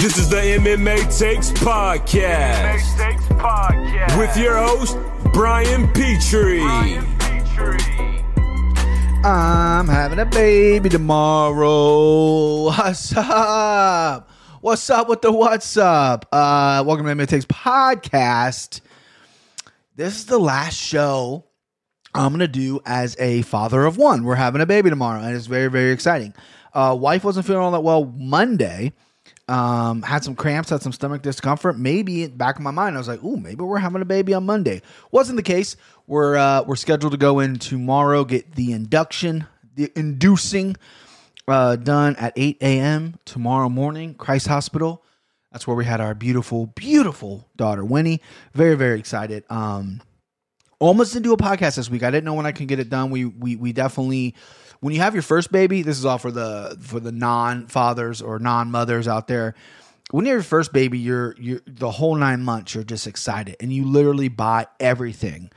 This is the MMA Takes Podcast. MMA Takes Podcast. With your host, Brian Petrie. Brian Petrie. I'm having a baby tomorrow. What's up? What's up with the what's up? Uh, welcome to MMA Takes Podcast. This is the last show I'm gonna do as a father of one. We're having a baby tomorrow, and it's very, very exciting. Uh, wife wasn't feeling all that well Monday. Um, had some cramps, had some stomach discomfort. Maybe back in my mind, I was like, "Ooh, maybe we're having a baby on Monday." Wasn't the case. We're uh, we're scheduled to go in tomorrow, get the induction, the inducing uh, done at 8 a.m. tomorrow morning, Christ Hospital. That's where we had our beautiful, beautiful daughter Winnie. Very, very excited. Um, almost didn't do a podcast this week. I didn't know when I could get it done. We we we definitely when you have your first baby, this is all for the for the non fathers or non mothers out there. When you have your first baby, you're you're the whole nine months. You're just excited, and you literally buy everything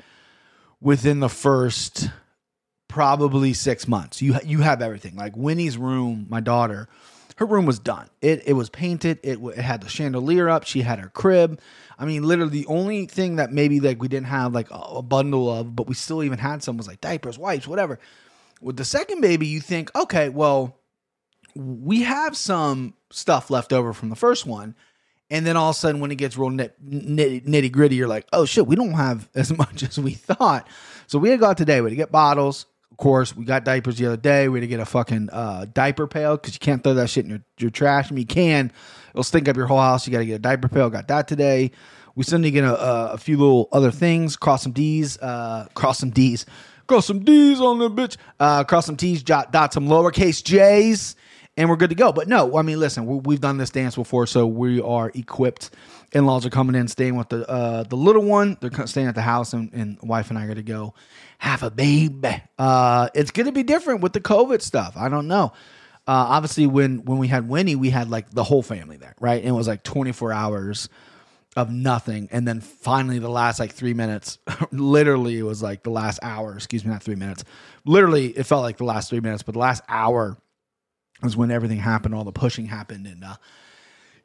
within the first probably six months. You you have everything. Like Winnie's room, my daughter, her room was done. It it was painted. It, it had the chandelier up. She had her crib. I mean, literally the only thing that maybe like we didn't have like a, a bundle of, but we still even had some was like diapers, wipes, whatever. With the second baby, you think, okay, well, we have some stuff left over from the first one. And then all of a sudden, when it gets real nit, nitty, nitty gritty, you're like, oh shit, we don't have as much as we thought. So we had got today. We had to get bottles. Of course, we got diapers the other day. We had to get a fucking uh, diaper pail because you can't throw that shit in your, your trash. I mean, you can. It'll stink up your whole house. You got to get a diaper pail. Got that today. We still need to get a, a, a few little other things. Cross some D's. Uh, cross some D's. Cross some D's on the bitch. Uh, cross some T's. Jot, dot some lowercase J's and we're good to go. But no, I mean, listen, we, we've done this dance before, so we are equipped. In laws are coming in, staying with the uh, the little one. They're staying at the house, and, and wife and I are going to go have a baby. Uh, it's going to be different with the COVID stuff. I don't know. Uh, obviously, when when we had Winnie, we had like the whole family there, right? And it was like 24 hours of nothing, and then finally the last like three minutes, literally it was like the last hour. Excuse me, not three minutes. Literally, it felt like the last three minutes, but the last hour was when everything happened, all the pushing happened, and uh,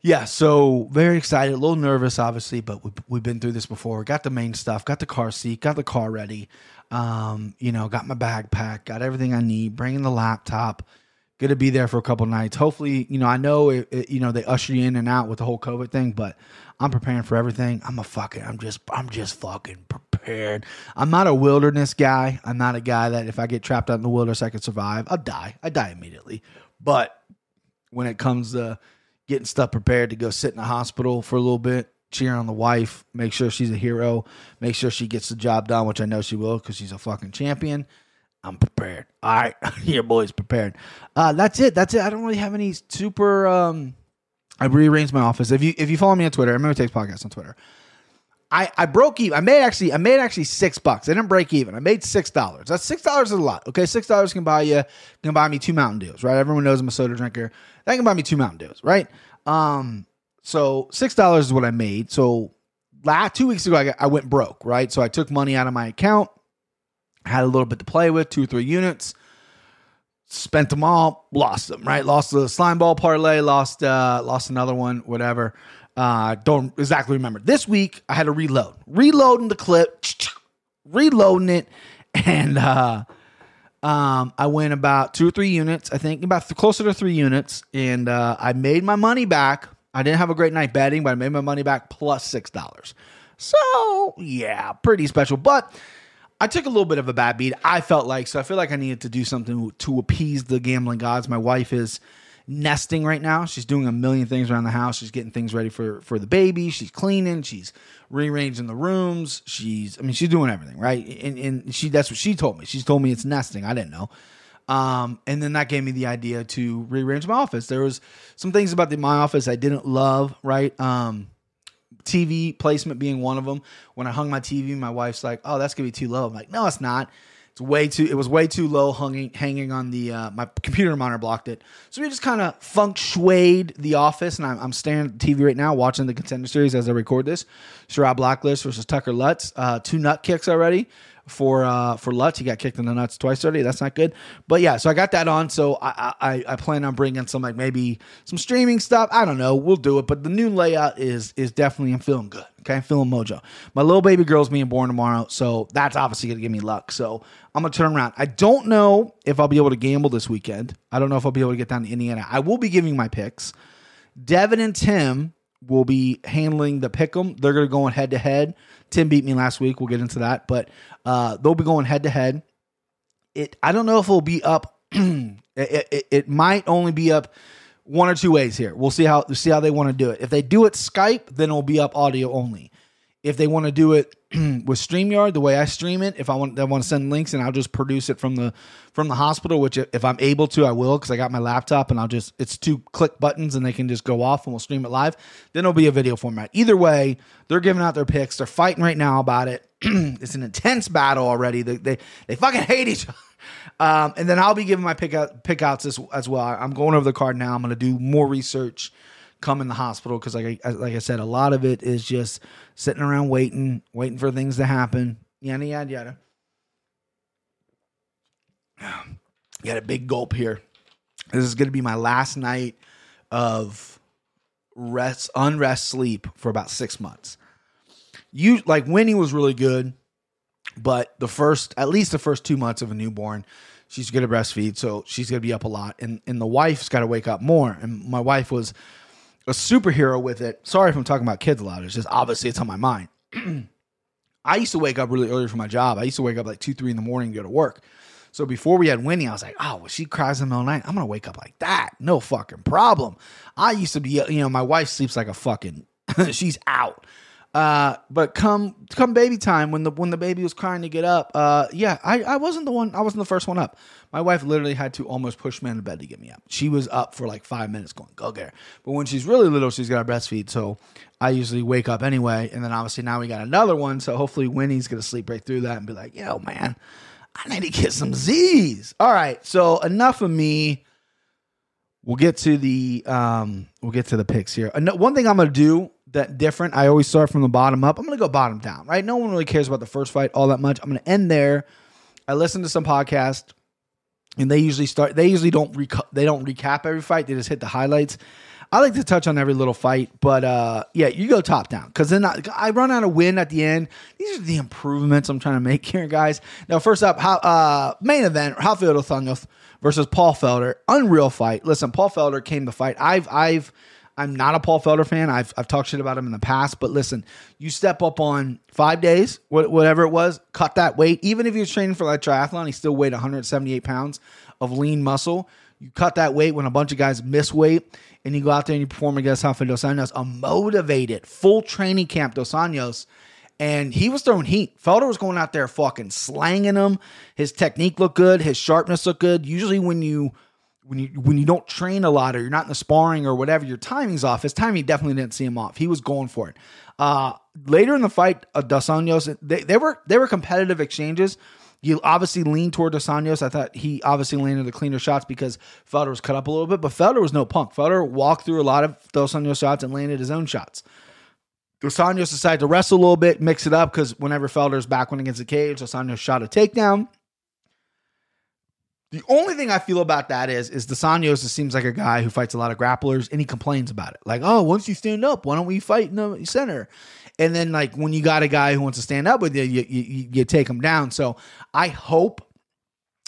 yeah, so very excited, a little nervous, obviously, but we, we've been through this before. Got the main stuff, got the car seat, got the car ready, um, you know, got my backpack, got everything I need, bringing the laptop. Going to be there for a couple nights. Hopefully, you know, I know, it, it, you know, they usher you in and out with the whole COVID thing, but I'm preparing for everything. I'm a fucking, I'm just, I'm just fucking prepared. I'm not a wilderness guy. I'm not a guy that if I get trapped out in the wilderness, I can survive. I'll die. I die immediately. But when it comes to getting stuff prepared to go sit in the hospital for a little bit, cheer on the wife, make sure she's a hero, make sure she gets the job done, which I know she will because she's a fucking champion. I'm prepared. All right, your boy's prepared. Uh, that's it. That's it. I don't really have any super. Um, I rearranged my office. If you if you follow me on Twitter, I remember takes podcast on Twitter. I, I broke even. I made actually I made actually six bucks. I didn't break even. I made six dollars. That's six dollars is a lot. Okay, six dollars can buy you can buy me two Mountain Dews, right? Everyone knows I'm a soda drinker. That can buy me two Mountain Dews, right? Um, so six dollars is what I made. So last two weeks ago, I, got, I went broke, right? So I took money out of my account, had a little bit to play with, two or three units, spent them all, lost them, right? Lost the slime ball parlay, lost uh, lost another one, whatever. Uh, don't exactly remember. This week I had to reload, reloading the clip, reloading it, and uh, um, I went about two or three units. I think about th- closer to three units, and uh, I made my money back. I didn't have a great night betting, but I made my money back plus six dollars. So yeah, pretty special. But I took a little bit of a bad beat. I felt like so. I feel like I needed to do something to appease the gambling gods. My wife is nesting right now. She's doing a million things around the house. She's getting things ready for for the baby. She's cleaning. She's rearranging the rooms. She's I mean she's doing everything right. And and she that's what she told me. She's told me it's nesting. I didn't know. Um, and then that gave me the idea to rearrange my office. There was some things about the, my office I didn't love. Right. Um, TV placement being one of them. When I hung my TV, my wife's like, "Oh, that's gonna be too low." I'm like, "No, it's not. It's way too. It was way too low, hanging hanging on the uh, my computer monitor blocked it. So we just kind of funk shuayed the office, and I'm, I'm staring at the TV right now, watching the contender series as I record this. Sherrod Blacklist versus Tucker Lutz. Uh, two nut kicks already. For uh for Lutz. He got kicked in the nuts twice already. That's not good. But yeah, so I got that on. So I I, I plan on bringing some like maybe some streaming stuff. I don't know. We'll do it. But the new layout is is definitely I'm feeling good. Okay, I'm feeling mojo. My little baby girl's being born tomorrow, so that's obviously gonna give me luck. So I'm gonna turn around. I don't know if I'll be able to gamble this weekend. I don't know if I'll be able to get down to Indiana. I will be giving my picks. Devin and Tim will be handling the pick'em. They're going to go on head to head. Tim beat me last week. We'll get into that, but uh, they'll be going head to head. It. I don't know if it'll be up. it, it, it might only be up one or two ways here. We'll see how see how they want to do it. If they do it Skype, then it'll be up audio only. If they want to do it with StreamYard, the way I stream it, if I want, I want to send links and I'll just produce it from the from the hospital. Which if I'm able to, I will because I got my laptop and I'll just it's two click buttons and they can just go off and we'll stream it live. Then it'll be a video format. Either way, they're giving out their picks. They're fighting right now about it. it's an intense battle already. They they, they fucking hate each other. Um, and then I'll be giving my pick out, pick outs as, as well. I'm going over the card now. I'm going to do more research. Come in the hospital because, like I, like I said, a lot of it is just sitting around waiting, waiting for things to happen. Yada yada yada. Got a big gulp here. This is going to be my last night of rest, unrest sleep for about six months. You like Winnie was really good, but the first, at least the first two months of a newborn, she's going to breastfeed, so she's going to be up a lot, and and the wife's got to wake up more. And my wife was a superhero with it. Sorry if I'm talking about kids a lot. It's just obviously it's on my mind. I used to wake up really early for my job. I used to wake up like two, three in the morning to go to work. So before we had Winnie, I was like, oh, well, she cries in the middle of the night. I'm gonna wake up like that. No fucking problem. I used to be, you know, my wife sleeps like a fucking she's out. Uh, but come come baby time when the when the baby was crying to get up, uh, yeah, I, I wasn't the one I wasn't the first one up. My wife literally had to almost push me into bed to get me up. She was up for like five minutes going, go get her. But when she's really little, she's got to breastfeed. So I usually wake up anyway. And then obviously now we got another one. So hopefully Winnie's gonna sleep right through that and be like, yo, man, I need to get some Z's. All right, so enough of me. We'll get to the um we'll get to the picks here. One thing I'm gonna do that different. I always start from the bottom up. I'm gonna go bottom down, right? No one really cares about the first fight all that much. I'm gonna end there. I listen to some podcast, and they usually start. They usually don't reca- they don't recap every fight. They just hit the highlights. I like to touch on every little fight, but uh, yeah, you go top down because then I, I run out of win at the end. These are the improvements I'm trying to make here, guys. Now, first up, how, uh, main event: Rafael Anjos versus Paul Felder. Unreal fight. Listen, Paul Felder came to fight. I've I've I'm not a Paul Felder fan. I've I've talked shit about him in the past, but listen, you step up on five days, whatever it was, cut that weight. Even if you're training for like triathlon, he still weighed 178 pounds of lean muscle. You cut that weight when a bunch of guys miss weight, and you go out there and you perform against Rafael dos Anjos, a motivated, full training camp dos Anjos, and he was throwing heat. Felder was going out there fucking slanging him. His technique looked good. His sharpness looked good. Usually when you when you when you don't train a lot or you're not in the sparring or whatever, your timing's off. His timing definitely didn't see him off. He was going for it. Uh, later in the fight, uh, Dos Anjos, they, they were they were competitive exchanges. You obviously leaned toward Dos Anjos. I thought he obviously landed the cleaner shots because Felder was cut up a little bit, but Felder was no punk. Felder walked through a lot of Dos Anjos shots and landed his own shots. Dos Anjos decided to wrestle a little bit, mix it up because whenever Felder's back went against the cage, Dos Anjos shot a takedown. The only thing I feel about that is, is Dos Anjos seems like a guy who fights a lot of grapplers, and he complains about it. Like, oh, once you stand up, why don't we fight in the center? And then, like, when you got a guy who wants to stand up with you, you, you, you take him down. So I hope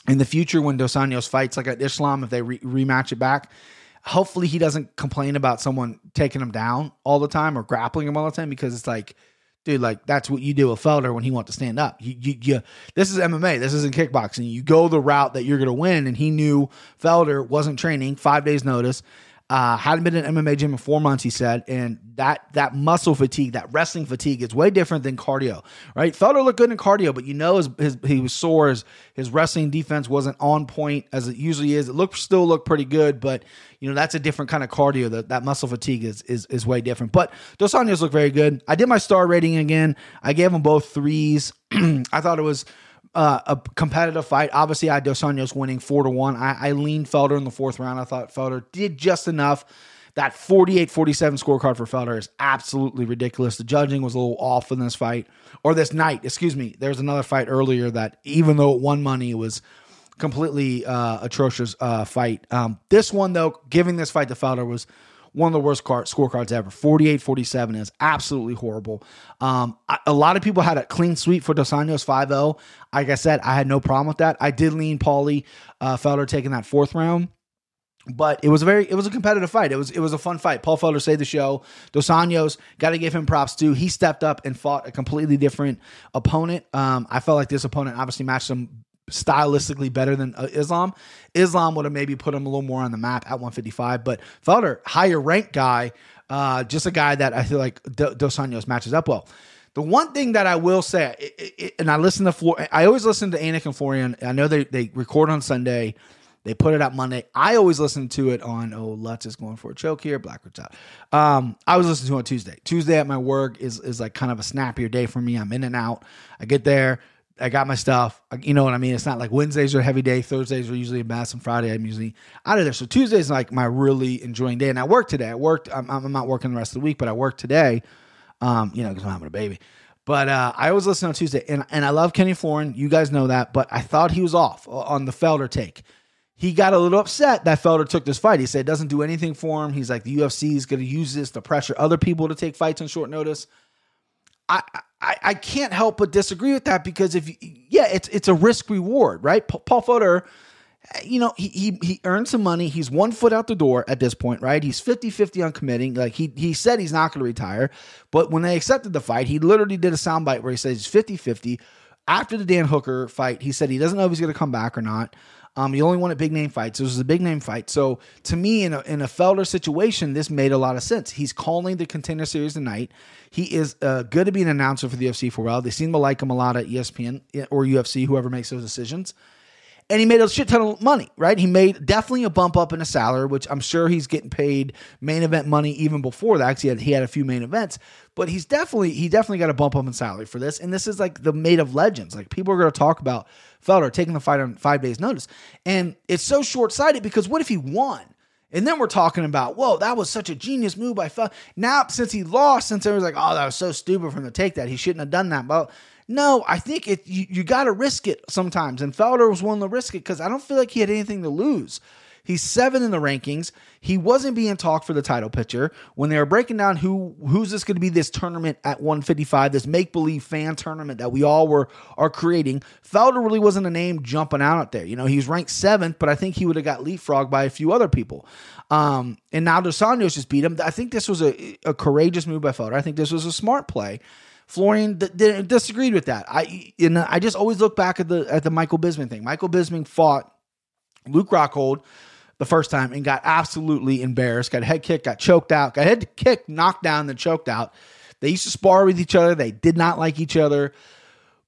in the future when Dos Anjos fights like at Islam, if they re- rematch it back, hopefully he doesn't complain about someone taking him down all the time or grappling him all the time because it's like, dude, like that's what you do with Felder when he wants to stand up. You, you, you, this is MMA. This isn't kickboxing. You go the route that you're going to win, and he knew Felder wasn't training. Five days notice. Uh, hadn't been in MMA gym in four months, he said, and that that muscle fatigue, that wrestling fatigue, is way different than cardio, right? Felder looked good in cardio, but you know his, his he was sore. His, his wrestling defense wasn't on point as it usually is. It looked still looked pretty good, but you know that's a different kind of cardio. That that muscle fatigue is is is way different. But Dos Anjos look very good. I did my star rating again. I gave them both threes. I thought it was uh, a competitive fight. Obviously, I Dos Anjos winning four to one. I, I leaned Felder in the fourth round. I thought Felder did just enough. That 48 47 scorecard for Felder is absolutely ridiculous. The judging was a little off in this fight, or this night, excuse me. There was another fight earlier that, even though it won money, it was completely uh, atrocious uh, fight. Um, this one, though, giving this fight to Felder was one of the worst card, scorecards ever. 48 47 is absolutely horrible. Um, I, a lot of people had a clean sweep for Dos Anjos 5 0. Like I said, I had no problem with that. I did lean Paulie uh, Felder taking that fourth round. But it was a very it was a competitive fight. It was it was a fun fight. Paul Felder saved the show. Dos Anjos got to give him props too. He stepped up and fought a completely different opponent. Um, I felt like this opponent obviously matched him stylistically better than uh, Islam. Islam would have maybe put him a little more on the map at 155, but Felder, higher ranked guy, uh, just a guy that I feel like D- Dos Anjos matches up well. The one thing that I will say, it, it, and I listen to Flor, I always listen to Anik and Florian. I know they they record on Sunday. They put it out Monday. I always listen to it on oh Lutz is going for a choke here, Blackwood's out. Um, I was listening to it on Tuesday. Tuesday at my work is is like kind of a snappier day for me. I'm in and out. I get there, I got my stuff. You know what I mean? It's not like Wednesdays are a heavy day. Thursdays are usually a mess, and Friday I'm usually out of there. So Tuesday's like my really enjoying day. And I work today. I worked. I'm, I'm not working the rest of the week, but I work today. Um, you know, because I'm having a baby. But uh, I always listen on Tuesday, and and I love Kenny Florian. You guys know that, but I thought he was off on the Felder take he got a little upset that Felder took this fight. He said it doesn't do anything for him. He's like the UFC is going to use this to pressure other people to take fights on short notice. I, I can't help but disagree with that because if yeah, it's it's a risk reward, right? Paul Felder, you know, he he he earned some money. He's one foot out the door at this point, right? He's 50-50 on committing. Like he he said he's not going to retire, but when they accepted the fight, he literally did a soundbite where he says he's 50-50. After the Dan Hooker fight, he said he doesn't know if he's going to come back or not. Um, he only won at big name fights. This was a big name fight. So to me, in a, in a Felder situation, this made a lot of sense. He's calling the contender series tonight. He is uh, good to be an announcer for the UFC for a while. They seem to like him a lot at ESPN or UFC, whoever makes those decisions. And he made a shit ton of money, right? He made definitely a bump up in a salary, which I'm sure he's getting paid main event money even before that. Cause he had, he had a few main events, but he's definitely he definitely got a bump up in salary for this. And this is like the made of legends. Like people are going to talk about Felder taking the fight on five days' notice. And it's so short sighted because what if he won? And then we're talking about, whoa, that was such a genius move by Felder. Now, since he lost, since everyone's like, oh, that was so stupid for him to take that, he shouldn't have done that. But no, I think it you, you got to risk it sometimes. And Felder was willing to risk it because I don't feel like he had anything to lose. He's seven in the rankings. He wasn't being talked for the title picture when they were breaking down who who's this going to be this tournament at 155, this make believe fan tournament that we all were are creating. Felder really wasn't a name jumping out out there. You know, he was ranked seventh, but I think he would have got leapfrogged by a few other people. Um, and now Dos Anjos just beat him. I think this was a, a courageous move by Felder. I think this was a smart play. Florian disagreed with that. I I just always look back at the at the Michael Bisping thing. Michael Bisping fought Luke Rockhold the first time and got absolutely embarrassed. Got head kicked, got choked out, got head kicked, knocked down, then choked out. They used to spar with each other. They did not like each other.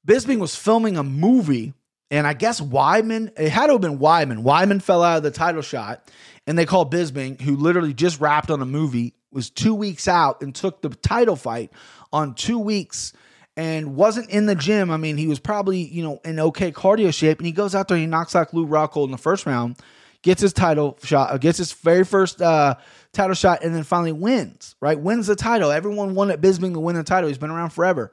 Bisping was filming a movie, and I guess Weidman, it had to have been Wyman. Weidman fell out of the title shot, and they called Bisping, who literally just wrapped on a movie, was two weeks out and took the title fight on two weeks and wasn't in the gym. I mean, he was probably, you know, in okay cardio shape, and he goes out there and he knocks out Lou Rockhold in the first round gets his title shot, uh, gets his very first uh, title shot, and then finally wins. Right, wins the title. Everyone wanted Bisping to win the title. He's been around forever.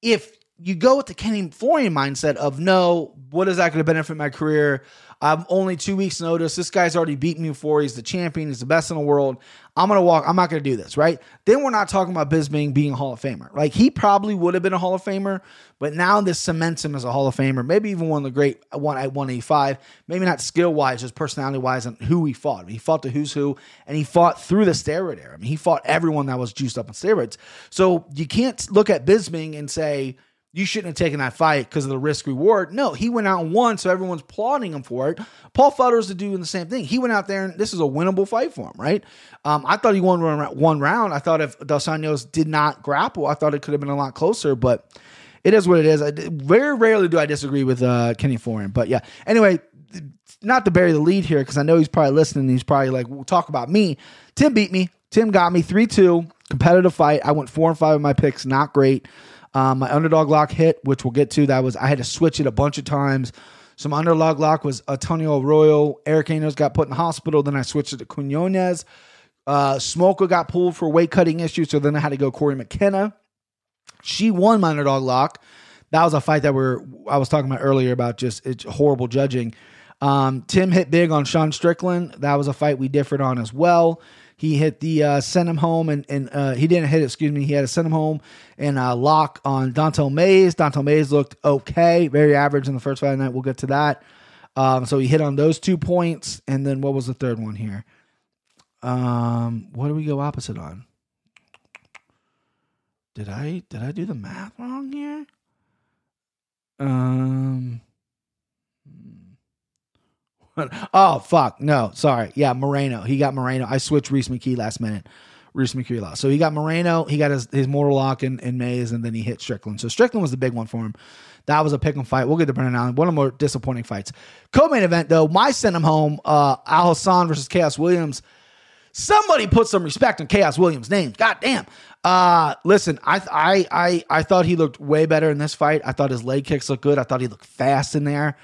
If you go with the Kenny Florian mindset of no, what is that going to benefit my career? I'm only two weeks notice. This guy's already beat me before. He's the champion. He's the best in the world. I'm gonna walk. I'm not gonna do this, right? Then we're not talking about Bisping being a Hall of Famer. Like he probably would have been a Hall of Famer, but now this cements him as a Hall of Famer. Maybe even one of the great one at 185. Maybe not skill wise, just personality wise, and who he fought. He fought the who's who, and he fought through the steroid era. I mean, he fought everyone that was juiced up on steroids. So you can't look at Bisping and say you shouldn't have taken that fight because of the risk reward. No, he went out and won, so everyone's applauding him for it. Paul Felder's the in the same thing. He went out there and this is a winnable fight for him, right? Um, I thought he won one round. I thought if Dos Anjos did not grapple, I thought it could have been a lot closer, but it is what it is. I, very rarely do I disagree with uh, Kenny Florian, but yeah. Anyway, not to bury the lead here because I know he's probably listening. He's probably like, we'll talk about me. Tim beat me. Tim got me 3 2, competitive fight. I went 4 and 5 of my picks, not great. Um, my underdog lock hit, which we'll get to. That was I had to switch it a bunch of times. Some underdog lock was Antonio Arroyo. Eric Enos got put in hospital. Then I switched it to Quinones. Uh, Smoker got pulled for weight cutting issues, so then I had to go Cory McKenna. She won my underdog lock. That was a fight that we're I was talking about earlier about just it's horrible judging. Um, Tim hit big on Sean Strickland. That was a fight we differed on as well. He hit the uh, send him home and and uh, he didn't hit it. Excuse me. He had a send him home and uh, lock on Dontale Mayes. Dontale Mayes looked okay, very average in the first fight night. We'll get to that. Um, so he hit on those two points, and then what was the third one here? Um, what do we go opposite on? Did I did I do the math wrong here? Um. Oh fuck! No, sorry. Yeah, Morono. He got Morono. I switched Rhys McKee last minute. Rhys McKee lost. So he got Moreno. He got his, his mortal lock in, in Mayes, and then he hit Strickland. So Strickland was the big one for him. That was a pick 'em fight. We'll get to Brennan Allen. One of the more disappointing fights. Co-main event though. My send him home. Uh, Al Hassan versus Khaos Williams. Somebody put some respect on Khaos Williams' name. God damn. Uh, listen, I I I I thought he looked way better in this fight. I thought his leg kicks looked good. I thought he looked fast in there.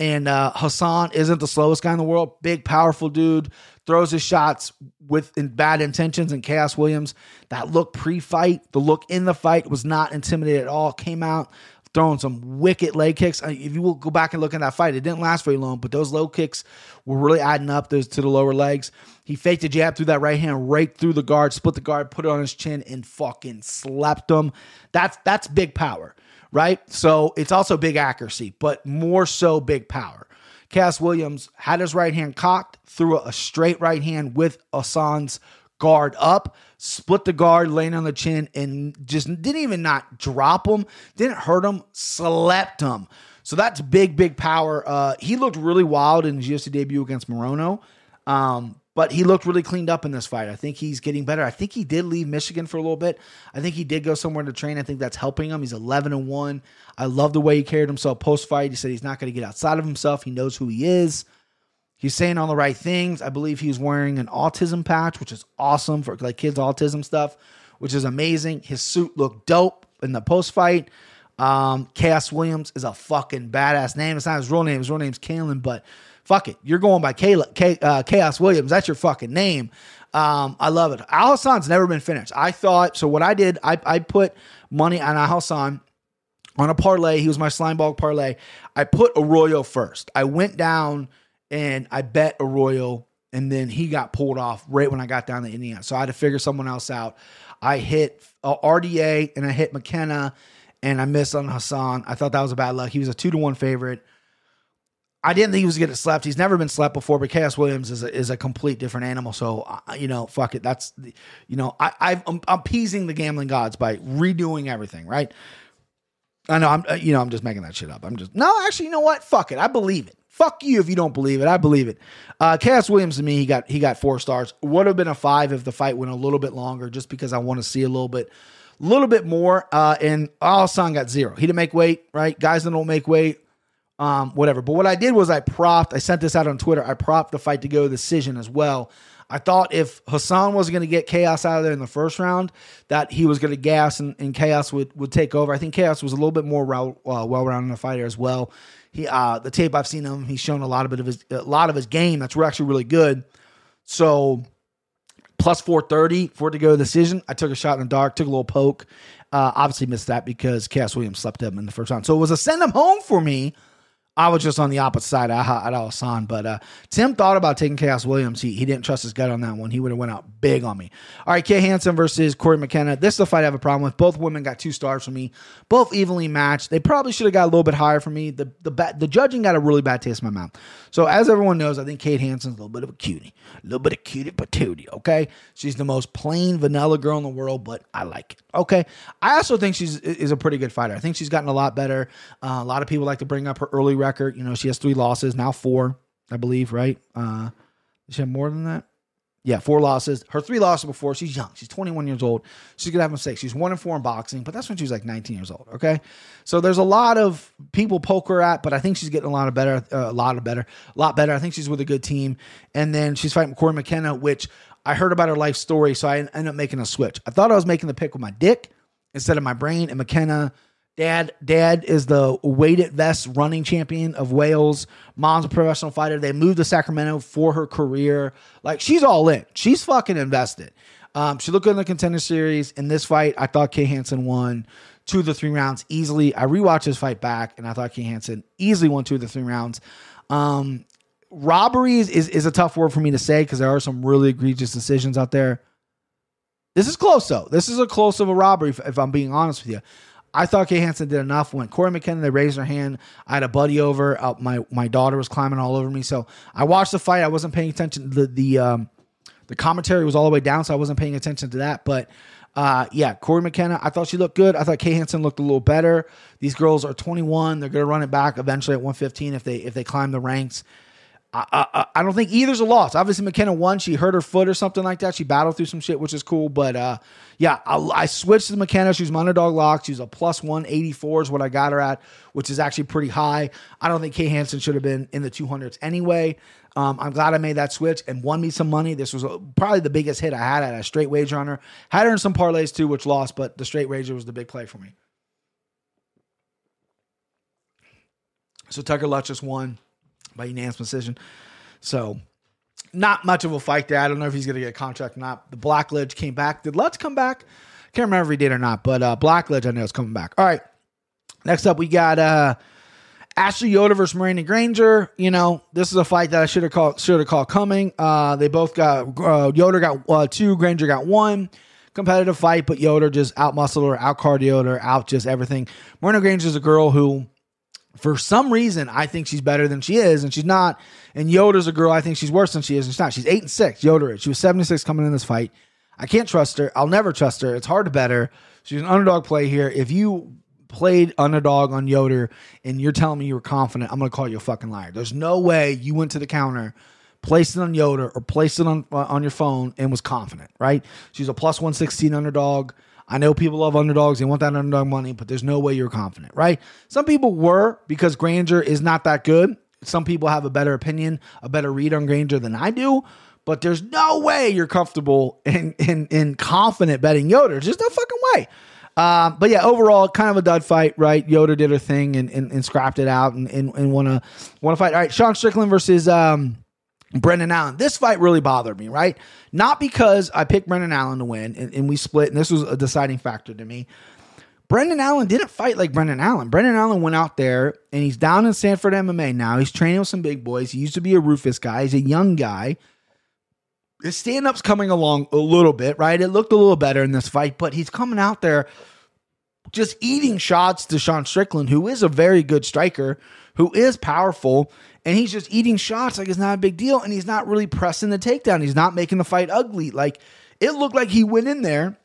And uh, Hassan isn't the slowest guy in the world. Big, powerful dude. Throws his shots with in bad intentions. And Khaos Williams, that look pre-fight, the look in the fight was not intimidated at all. Came out throwing some wicked leg kicks. If you will go back and look at that fight, it didn't last very long, but those low kicks were really adding up those to the lower legs. He faked a jab through that right hand, raked through the guard, split the guard, put it on his chin, and fucking slapped him. That's that's big power, right? So it's also big accuracy, but more so big power. Khaos Williams had his right hand cocked, threw a straight right hand with Hassan's guard up, split the guard, laying on the chin, and just didn't even not drop him, didn't hurt him, slept him. So that's big, big power. Uh, he looked really wild in his UFC debut against Morono. Um, but he looked really cleaned up in this fight. I think he's getting better. I think he did leave Michigan for a little bit. I think he did go somewhere to train. I think that's helping him. He's 11 and 1. I love the way he carried himself post fight. He said he's not going to get outside of himself. He knows who he is. He's saying all the right things. I believe he's wearing an autism patch, which is awesome for like kids' autism stuff, which is amazing. His suit looked dope in the post fight. Um, Khaos Williams is a fucking badass name. It's not his real name. His real name's Kalen, but fuck it. You're going by Kayla, uh, Khaos Williams. That's your fucking name. Um, I love it. Al Hassan's never been finished. I thought, so what I did, I, I put money on Al Hassan on a parlay. He was my slime ball parlay. I put Arroyo first. I went down and I bet Arroyo, and then he got pulled off right when I got down to Indiana. So I had to figure someone else out. I hit uh, RDA and I hit McKenna, and I missed on Hassan. I thought that was a bad luck. He was a two to one favorite. I didn't think he was getting slept. He's never been slept before, but Khaos Williams is a, is a complete different animal. So uh, you know, fuck it. That's the- you know, I I've, I'm appeasing the gambling gods by redoing everything. Right. I know I'm uh, you know I'm just making that shit up. I'm just no, actually, you know what? Fuck it. I believe it. Fuck you if you don't believe it. I believe it. Uh Khaos Williams to me, he got he got four stars. Would have been a five if the fight went a little bit longer, just because I want to see a little bit, little bit more. Uh and Al Hassan got zero. He didn't make weight, right? Guys that don't make weight, um, whatever. But what I did was I propped, I sent this out on Twitter. I propped the fight to go decision as well. I thought if Hassan was going to get Khaos out of there in the first round, that he was going to gas and, and Khaos would, would take over. I think Khaos was a little bit more well, uh, well-rounded fighter as well. He, uh, the tape I've seen him, he's shown a lot of bit of his, a lot of his game that's actually really good. So plus 430 for it to go to decision. I took a shot in the dark, took a little poke. Uh, obviously missed that because Khaos Williams slept him in the first round. So it was a send him home for me. I was just on the opposite side of at Al Hassan. But uh, Tim thought about taking Khaos Williams. He, he didn't trust his gut on that one. He would have went out big on me. All right, Kay Hansen versus Cory McKenna. This is the fight I have a problem with. Both women got two stars for me. Both evenly matched. They probably should have got a little bit higher for me. The the ba- the judging got a really bad taste in my mouth. So as everyone knows, I think Kate Hansen's a little bit of a cutie. A little bit of cutie patootie, okay? She's the most plain vanilla girl in the world, but I like it. Okay. I also think she's is a pretty good fighter. I think she's gotten a lot better. Uh, a lot of people like to bring up her early record. You know, she has three losses, now four, I believe, right? Uh she have more than that? Yeah, four losses. Her three losses before. She's young. She's 21 years old. She's gonna have mistakes. She's one and four in boxing, but that's when she was like 19 years old. Okay, so there's a lot of people poke her at, but I think she's getting a lot of better, uh, a lot of better, a lot better. I think she's with a good team, and then she's fighting Cory McKenna, which I heard about her life story, so I ended up making a switch. I thought I was making the pick with my dick instead of my brain, and McKenna Dad, dad is the weighted vest running champion of Wales. Mom's a professional fighter. They moved to Sacramento for her career. Like she's all in. She's fucking invested. Um, she looked good in the contender series. In this fight, I thought Kay Hansen won two of the three rounds easily. I rewatched his fight back, and I thought Kay Hansen easily won two of the three rounds. Um, robbery is, is, is a tough word for me to say because there are some really egregious decisions out there. This is close though. This is a close of a robbery, if, if I'm being honest with you. I thought Kay Hansen did enough. When Cory McKenna, they raised her hand. I had a buddy over. Uh, my my daughter was climbing all over me. So I watched the fight. I wasn't paying attention. The the um, the commentary was all the way down, so I wasn't paying attention to that. But uh, yeah, Cory McKenna, I thought she looked good. I thought Kay Hansen looked a little better. These girls are 21. They're going to run it back eventually at 115 if they if they climb the ranks. I, I, I don't think either's a loss. Obviously, McKenna won. She hurt her foot or something like that. She battled through some shit, which is cool. But uh, yeah, I, I switched to McKenna. She's my underdog lock. She's a plus 184 is what I got her at, which is actually pretty high. I don't think Kay Hansen should have been in the 200s anyway. Um, I'm glad I made that switch and won me some money. This was a, probably the biggest hit I had at a straight wager on her. Had her in some parlays too, which lost, but the straight wager was the big play for me. So Tucker Lutz just won by unanimous decision. So not much of a fight there. I don't know if he's going to get a contract or not. The Blackledge came back. Did Lutz come back? Can't remember if he did or not, but uh, Blackledge I know is coming back. All right. Next up, we got uh, Ashley Yoder versus Miranda Granger. You know, this is a fight that I should have called should have called coming. Uh, they both got uh, Yoder got uh, two, Granger got one. Competitive fight, but Yoder just out muscled her, out cardioed her, out just everything. Miranda Granger is a girl who for some reason, I think she's better than she is, and she's not. And Yoder's a girl I think she's worse than she is, and she's not. She's eight and six. Yoder. She was seventy six coming in this fight. I can't trust her. I'll never trust her. It's hard to bet her. She's an underdog play here. If you played underdog on Yoder and you're telling me you were confident, I'm going to call you a fucking liar. There's no way you went to the counter, placed it on Yoder, or placed it on uh, on your phone and was confident. Right? She's a plus one sixteen underdog. I know people love underdogs. They want that underdog money, but there's no way you're confident, right? Some people were because Granger is not that good. Some people have a better opinion, a better read on Granger than I do. But there's no way you're comfortable and in, in, in, confident betting Yoder. Just no fucking way. Um, but yeah, overall, kind of a dud fight, right? Yoder did her thing and, and, and scrapped it out and, and, and won a won a fight. All right, Sean Strickland versus um, Brendan Allen. This fight really bothered me, right? Not because I picked Brendan Allen to win and, and, we split, and this was a deciding factor to me. Brendan Allen didn't fight like Brendan Allen. Brendan Allen went out there and he's down in Sanford MMA now. He's training with some big boys. He used to be a Roufus guy. He's a young guy. His stand up's coming along a little bit, right? It looked a little better in this fight, but he's coming out there just eating shots to Sean Strickland, who is a very good striker, who is powerful and he's just eating shots like it's not a big deal, and he's not really pressing the takedown. He's not making the fight ugly. Like it looked like he went in there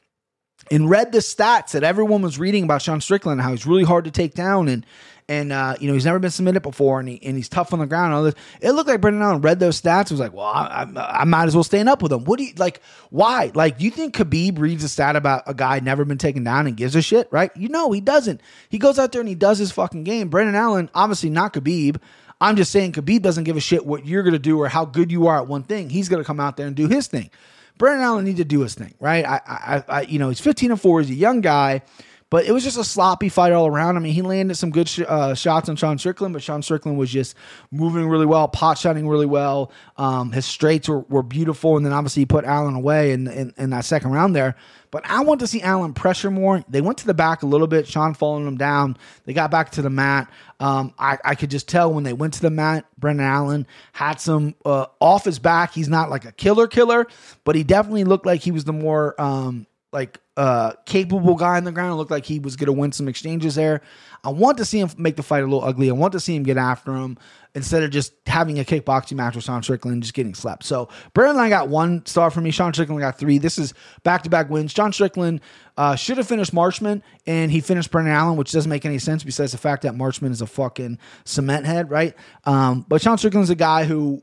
and read the stats that everyone was reading about Sean Strickland, how he's really hard to take down, and and uh, you know he's never been submitted before, and he and he's tough on the ground. All this. It looked like Brendan Allen read those stats. Was like, well, I, I, I, might as well stand up with him. What do you like? Why? Like, do you think Khabib reads a stat about a guy never been taken down and gives a shit? Right? You know he doesn't. He goes out there and he does his fucking game. Brendan Allen, obviously not Khabib. I'm just saying Khabib doesn't give a shit what you're going to do or how good you are at one thing. He's going to come out there and do his thing. Brendan Allen needs to do his thing, right? I, I, I, you know, he's 15 and four. He's a young guy, but it was just a sloppy fight all around. I mean, he landed some good sh- uh, shots on Sean Strickland, but Sean Strickland was just moving really well, pot shotting really well. Um, his straights were, were beautiful, and then obviously he put Allen away in, in, in that second round there. But I want to see Allen pressure more. They went to the back a little bit. Sean following them down. They got back to the mat. Um, I, I could just tell when they went to the mat, Brendan Allen had some uh, off his back. He's not like a killer killer, but he definitely looked like he was the more um, like uh, capable guy on the ground. It looked like he was going to win some exchanges there. I want to see him make the fight a little ugly. I want to see him get after him instead of just having a kickboxing match with Sean Strickland just getting slept. So Brandon I got one star for me. Sean Strickland got three. This is back to back wins. Sean Strickland uh, should have finished Marshman and he finished Brendan Allen, which doesn't make any sense besides the fact that Marshman is a fucking cement head, right? Um, but Sean Strickland's a guy who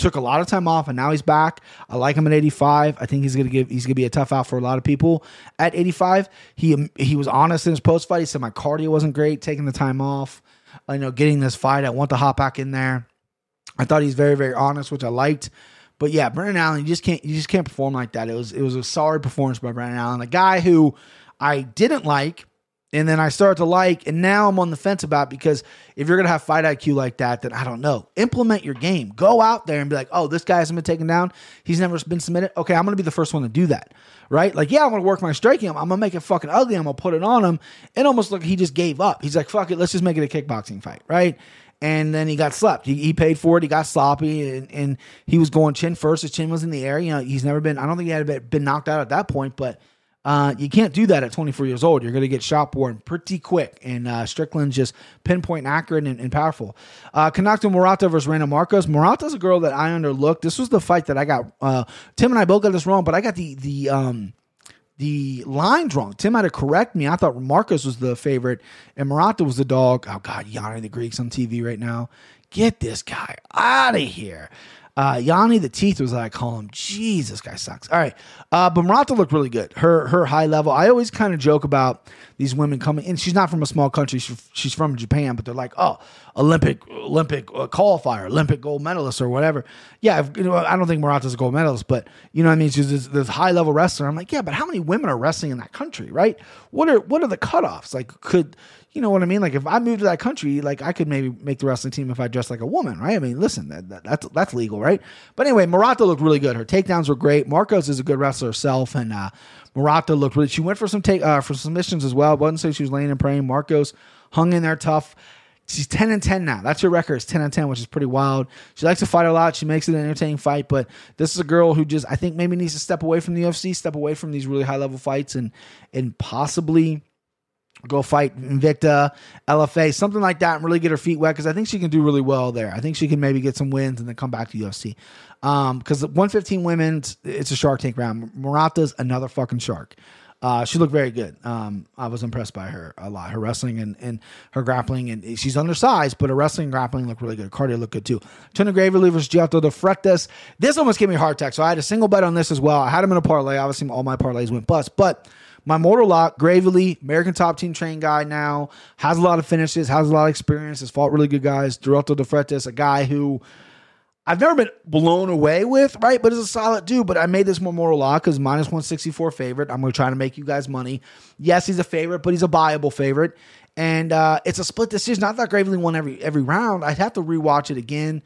took a lot of time off and now he's back. I like him at 85. I think he's gonna give he's gonna be a tough out for a lot of people at 85. He um, he was honest in his post fight. He said my cardio wasn't great, taking the time off. You know, getting this fight. I want to hop back in there. I thought he's very very honest, which I liked. But yeah, Brendan Allen, you just can't you just can't perform like that. It was it was a sorry performance by Brendan Allen, a guy who I didn't like And then I start to like, and now I'm on the fence about because if you're gonna have fight IQ like that, then I don't know. Implement your game. Go out there and be like, oh, this guy hasn't been taken down. He's never been submitted. Okay, I'm gonna be the first one to do that. Right? Like, yeah, I'm gonna work my striking. I'm, gonna make it fucking ugly. I'm gonna put it on him. And almost like he just gave up. He's like, fuck it, let's just make it a kickboxing fight, right? And then he got slept. He, he paid for it. He got sloppy, and, and he was going chin first. His chin was in the air. You know, he's never been. I don't think he had been knocked out at that point, but uh, you can't do that at 24 years old. You're going to get shot worn pretty quick. And uh, Strickland's just pinpoint accurate and, and powerful. Uh, Kanako Murata versus Randa Markos. Murata's a girl that I underlooked. This was the fight that I got. Uh, Tim and I both got this wrong, but I got the the um, the lines wrong. Tim had to correct me. I thought Markos was the favorite and Murata was the dog. Oh God, Yanni the Greeks on TV right now. Get this guy out of here. Uh, Yanni the Teeth was what I call him. Jesus, guy sucks. All right, uh, but Murata looked really good. Her her high level. I always kind of joke about these women coming, and she's not from a small country. She's, she's from Japan, but they're like, oh, Olympic Olympic uh, qualifier, Olympic gold medalist, or whatever. Yeah, if, you know, I don't think Murata's a gold medalist, but you know what I mean. She's this, this high level wrestler. I'm like, yeah, but how many women are wrestling in that country, right? What are what are the cutoffs? Like, could you know what I mean? Like if I moved to that country, like I could maybe make the wrestling team if I dressed like a woman, right? I mean, listen, that, that, that's that's legal, right? But anyway, Murata looked really good. Her takedowns were great. Markos is a good wrestler herself, and uh, Murata looked really. She went for some take uh, for submissions as well. Wasn't say she was laying and praying. Markos hung in there tough. She's 10 and 10 now. That's her record. It's 10 and 10, which is pretty wild. She likes to fight a lot. She makes it an entertaining fight, but this is a girl who just I think maybe needs to step away from the UFC, step away from these really high level fights and and possibly go fight Invicta, LFA, something like that, and really get her feet wet because I think she can do really well there. I think she can maybe get some wins and then come back to UFC. Because um, 115 women, it's a Shark Tank round. Murata's another fucking shark. Uh, she looked very good. Um, I was impressed by her a lot. Her wrestling and, and her grappling, and she's undersized, but her wrestling and grappling looked really good. Cardio looked good too. Tony Gravely versus Geraldo de Freitas. This almost gave me a heart attack, so I had a single bet on this as well. I had him in a parlay. Obviously, all my parlays went bust, but my mortal lock, Gravely, American top team train guy now, has a lot of finishes, has a lot of experience, has fought really good guys. Geraldo de Freitas, a guy who I've never been blown away with, right? But it's a solid dude. But I made this more mortal lock because minus 164 favorite. I'm going to try to make you guys money. Yes, he's a favorite, but he's a buyable favorite. And uh, it's a split decision. Not that Gravely won every every round. I'd have to rewatch it again.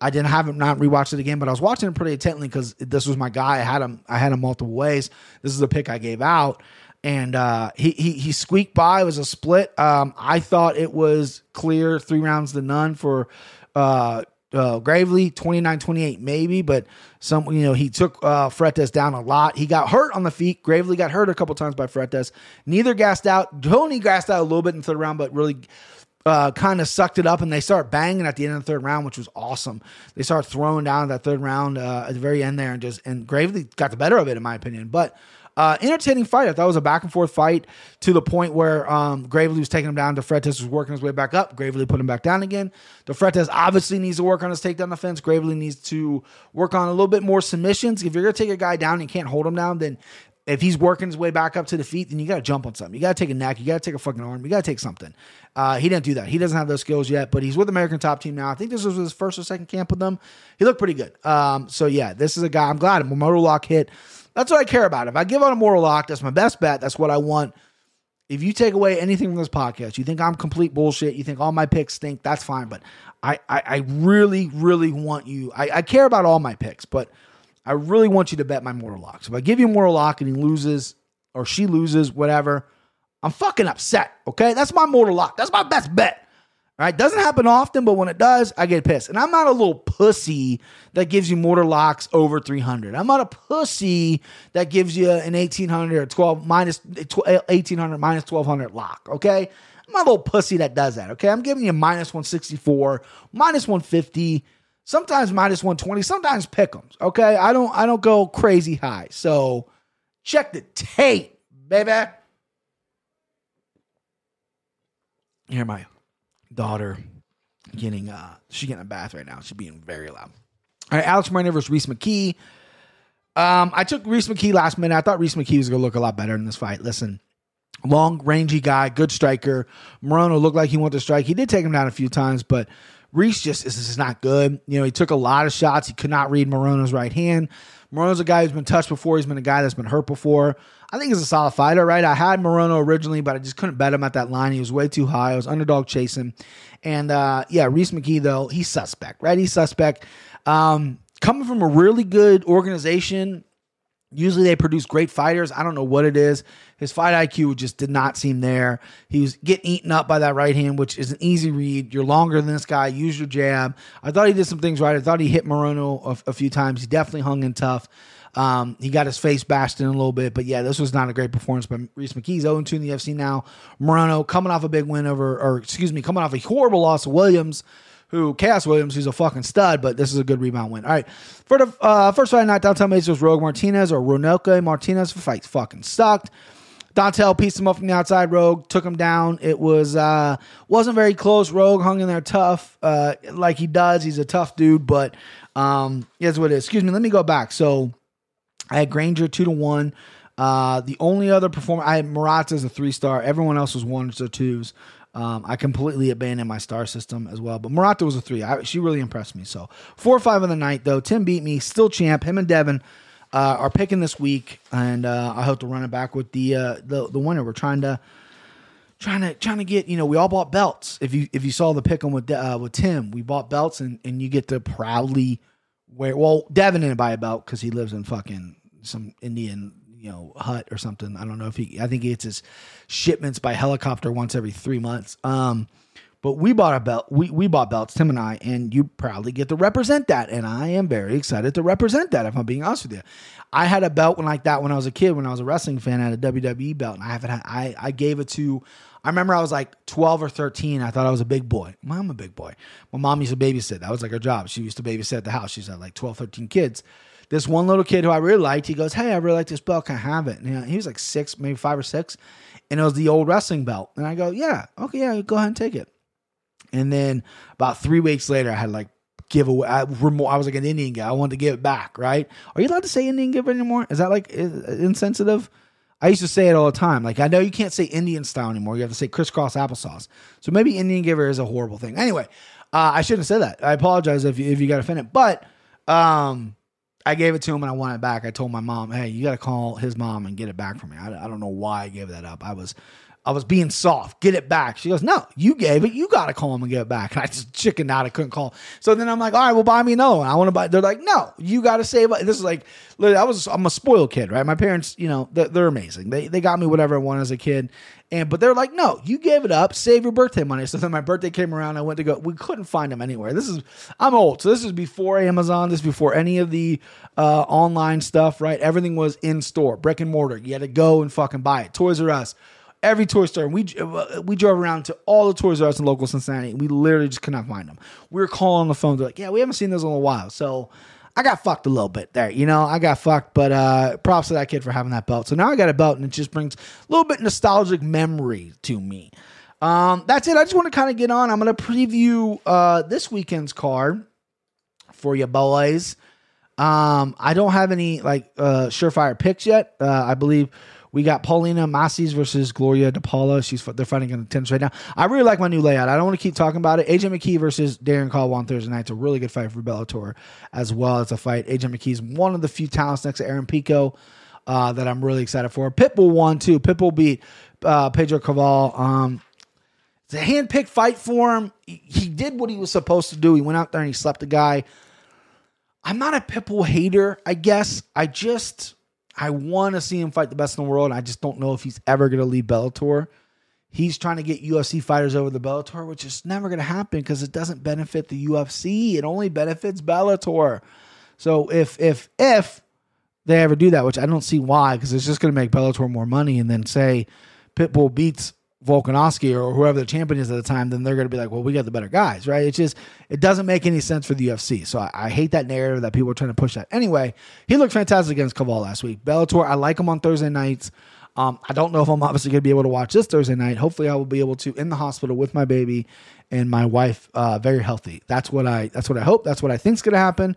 I didn't have him not rewatched it again, but I was watching it pretty intently because this was my guy. I had him. I had him multiple ways. This is the pick I gave out, and uh, he he he squeaked by. It was a split. Um, I thought it was clear, three rounds to none for uh, uh, Gravely, 29-28 maybe, but some you know he took uh, Freitas down a lot. He got hurt on the feet. Gravely got hurt a couple times by Freitas. Neither gassed out. Tony gassed out a little bit in the third round, but really uh, kind of sucked it up and they start banging at the end of the third round, which was awesome. They start throwing down that third round uh, at the very end there and just and Gravely got the better of it in my opinion. But uh, entertaining fight. I thought it was a back and forth fight to the point where um, Gravely was taking him down. De Freitas was working his way back up. Gravely put him back down again. De Freitas obviously needs to work on his takedown defense. Gravely needs to work on a little bit more submissions. If you're going to take a guy down and you can't hold him down, then if he's working his way back up to the feet, then you got to jump on something. You got to take a neck. You got to take a fucking arm. You got to take something. Uh, he didn't do that. He doesn't have those skills yet, but he's with American Top Team now. I think this was his first or second camp with them. He looked pretty good. Um, so yeah, this is a guy. I'm glad Mortal Lock hit. That's what I care about. If I give out a mortal lock, that's my best bet. That's what I want. If you take away anything from this podcast, you think I'm complete bullshit, you think all my picks stink, that's fine. But I, I, I really, really want you. I, I care about all my picks, but I really want you to bet my mortal lock. If I give you a mortal lock and he loses or she loses, whatever, I'm fucking upset. Okay, that's my mortal lock. That's my best bet. All right, doesn't happen often, but when it does, I get pissed. And I'm not a little pussy that gives you mortal locks over 300. I'm not a pussy that gives you an 1800 or 12 minus 1800 minus 1200 lock. Okay, I'm not a little pussy that does that. Okay, I'm giving you minus 164, minus 150, sometimes minus 120, sometimes pickums. Okay, I don't I don't go crazy high. So check the tape, baby. Here my daughter getting uh she's getting a bath right now. She's being very loud. All right, Alex Morono versus Rhys McKee. Um, I took Rhys McKee last minute. I thought Rhys McKee was gonna look a lot better in this fight. Listen, long, rangy guy, good striker. Morono looked like he wanted to strike. He did take him down a few times, but Reese just is just not good. You know, he took a lot of shots. He could not read Morono's right hand. Morono's a guy who's been touched before. He's been a guy that's been hurt before. I think he's a solid fighter, right? I had Morono originally, but I just couldn't bet him at that line. He was way too high. I was underdog chasing. And uh, yeah, Rhys McKee, though, he's suspect, right? He's suspect. Um, coming from a really good organization, Usually they produce great fighters. I don't know what it is. His fight IQ just did not seem there. He was getting eaten up by that right hand, which is an easy read. You're longer than this guy. Use your jab. I thought he did some things right. I thought he hit Morono a, a few times. He definitely hung in tough. Um, he got his face bashed in a little bit, but yeah, this was not a great performance by Rhys McKee's 0 2 in the UFC now. Morono coming off a big win over, or excuse me, coming off a horrible loss to Williams who Khaos Williams, who's a fucking stud, but this is a good rebound win. All right, for the uh, first fight night, Downtown Mason was Roque Martinez or Ronelke Martinez. The fight fucking sucked. Dontale pieced him up from the outside. Rogue took him down. It was uh wasn't very close. Rogue hung in there tough, uh, like he does. He's a tough dude, but um, here's what it is. Excuse me. Let me go back. So I had Granger two to one. Uh, the only other performer I had Marat as a three star. Everyone else was ones or twos. Um, I completely abandoned my star system as well. But Murata was a three. I, she really impressed me. So four or five of the night though. Tim beat me. Still champ. Him and Devin uh, are picking this week, and uh, I hope to run it back with the uh, the the winner. We're trying to trying to trying to get you know we all bought belts. If you if you saw the pick on with uh, with Tim, we bought belts, and and you get to proudly wear. Well, Devin didn't buy a belt because he lives in fucking some Indian you know hut or something. I don't know if he. I think he gets his shipments by helicopter once every three months. Um, but we bought a belt. We we bought belts, Tim and I, and you proudly get to represent that. And I am very excited to represent that. If I'm being honest with you, I had a belt when like that when I was a kid. When I was a wrestling fan, I had a WWE belt, and I haven't. Had, I I gave it to. I remember I was like 12 or 13. I thought I was a big boy. I'm a big boy. My mom used to babysit. That was like her job. She used to babysit at the house. She's had like 12, 13 kids this one little kid who I really liked, he goes, Hey, I really like this belt. Can I have it? And he was like six, maybe five or six. And it was the old wrestling belt. And I go, Yeah, okay, yeah, go ahead and take it. And then about three weeks later, I had like give away. I, I was like an Indian guy. I wanted to give it back, right? Are you allowed to say Indian giver anymore? Is that like insensitive? I used to say it all the time. Like I know you can't say Indian style anymore. You have to say crisscross applesauce. So maybe Indian giver is a horrible thing. Anyway, uh, I shouldn't have said that. I apologize if you, if you got offended. But um, I gave it to him and I want it back. I told my mom, "Hey, you got to call his mom and get it back for me." I, I don't know why I gave that up. I was I was being soft. Get it back. She goes, No, you gave it. You got to call him and get it back. And I just chickened out. I couldn't call. So then I'm like, All right, well, buy me another one. I want to buy. They're like, No, you got to save. This is like, I was, I'm a spoiled kid, right? My parents, you know, they're, they're, amazing. They, they got me whatever I wanted as a kid. And, but they're like, No, you gave it up. Save your birthday money. So then my birthday came around. I went to go. We couldn't find them anywhere. This is, I'm old. So this is before Amazon. This is before any of the uh, online stuff, right? Everything was in store, brick and mortar. You had to go and fucking buy it. Toys R Us every toy store. We we drove around to all the Toys R Us in local Cincinnati. We literally just could not find them. We were calling on the phone. They're like, "Yeah, we haven't seen those in a while." So I got fucked a little bit there. You know, I got fucked. But uh, props to that kid for having that belt. So now I got a belt, and it just brings a little bit nostalgic memory to me. Um, that's it. I just want to kind of get on. I'm going to preview uh, this weekend's card for you boys. Um, I don't have any like uh, surefire picks yet. Uh, I believe we got Paulina Massys versus Gloria DePaula. She's they're fighting in the tennis right now. I really like my new layout. I don't want to keep talking about it. AJ McKee versus Darrion Caldwell on Thursday night. It's a really good fight for Bellator as well as a fight. AJ McKee is one of the few talents next to Aaron Pico uh, that I'm really excited for. Pitbull won too. Pitbull beat uh, Pedro Caval. Um, it's a hand-picked fight for him. He, he did what he was supposed to do. He went out there and he slept the guy. I'm not a Pitbull hater, I guess. I just I want to see him fight the best in the world. I just don't know if he's ever going to leave Bellator. He's trying to get UFC fighters over the Bellator, which is never going to happen because it doesn't benefit the UFC. It only benefits Bellator. So if if if they ever do that, which I don't see why, because it's just going to make Bellator more money, and then say Pitbull beats Volkanovski or whoever the champion is at the time, then they're going to be like, well, we got the better guys, right? It's just, it doesn't make any sense for the UFC. So I, I hate that narrative that people are trying to push that. Anyway, he looked fantastic against Caval last week. Bellator, I like him on Thursday nights. Um, I don't know if I'm obviously going to be able to watch this Thursday night. Hopefully, I will be able to in the hospital with my baby and my wife, uh, very healthy. That's what I. That's what I hope. That's what I think is going to happen.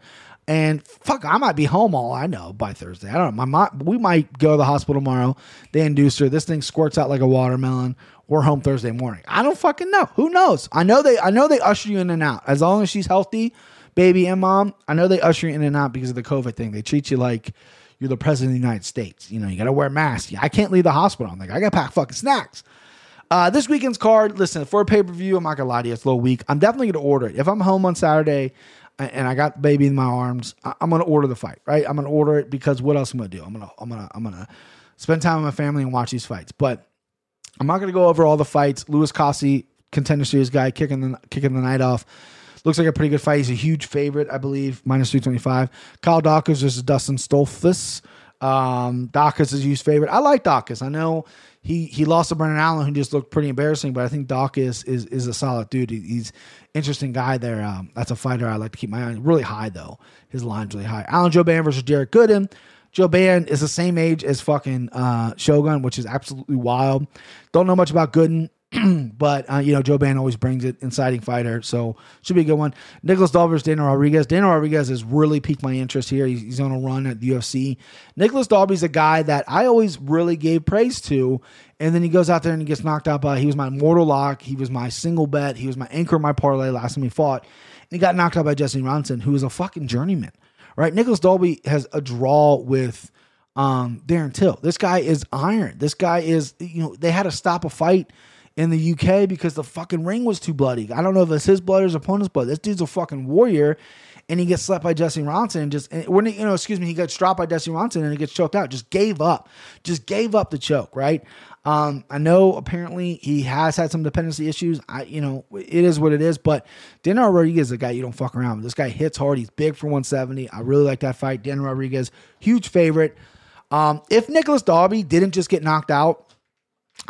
And fuck, I might be home all I know by Thursday. I don't know. My mom, we might go to the hospital tomorrow. They induce her. This thing squirts out like a watermelon. We're home Thursday morning. I don't fucking know. Who knows? I know they. I know they usher you in and out. As long as she's healthy, baby and mom. I know they usher you in and out because of the COVID thing. They treat you like you're the president of the United States. You know, you got to wear a mask. I can't leave the hospital. I'm like, I got to pack fucking snacks. Uh, this weekend's card, listen, for a pay per view, I'm not gonna lie to you, it's a little weak. I'm definitely gonna order it. If I'm home on Saturday and I got the baby in my arms, I- I'm gonna order the fight, right? I'm gonna order it because what else am I gonna do? I'm gonna, I'm gonna, I'm gonna spend time with my family and watch these fights. But I'm not gonna go over all the fights. Louis Cosce, contender series guy, kicking the kicking the night off. Looks like a pretty good fight. He's a huge favorite, I believe, minus 325. Kyle Dawkins versus Dustin Stoltzfus. Um, Dawkins is a huge favorite. I like Dawkins. I know he he lost to Brendan Allen, who just looked pretty embarrassing, but I think Dawkins is is a solid dude. He- he's interesting guy there. Um, that's a fighter I like to keep my eye on. Really high though. His line's really high. Alan Jouban versus Derek Gooden. Jouban is the same age as fucking uh, Shogun, which is absolutely wild. Don't know much about Gooden, but uh, you know Jouban always brings it, inciting fighter, so should be a good one. Nicholas Dahl versus Dana Rodriguez. Dana Rodriguez has really piqued my interest here. He's, he's on a run at the UFC. Nicholas Dalby's a guy that I always really gave praise to, and then he goes out there and he gets knocked out by. He was my mortal lock. He was my single bet. He was my anchor in my parlay last time he fought, and he got knocked out by Jesse Ronson, who is a fucking journeyman right? Nicholas Dalby has a draw with um, Darren Till. This guy is iron. This guy is, you know, they had to stop a fight in the UK because the fucking ring was too bloody. I don't know if it's his blood or his opponent's blood. This dude's a fucking warrior. And he gets slapped by Jesse Ronson and just, when he, you know, excuse me, he gets dropped by Jesse Ronson and he gets choked out. Just gave up. Just gave up the choke, right? Um, I know apparently he has had some dependency issues. I, you know, it is what it is. But Daniel Rodriguez is a guy you don't fuck around with. This guy hits hard. He's big for 170. I really like that fight. Daniel Rodriguez, huge favorite. Um, if Nicholas Dalby didn't just get knocked out,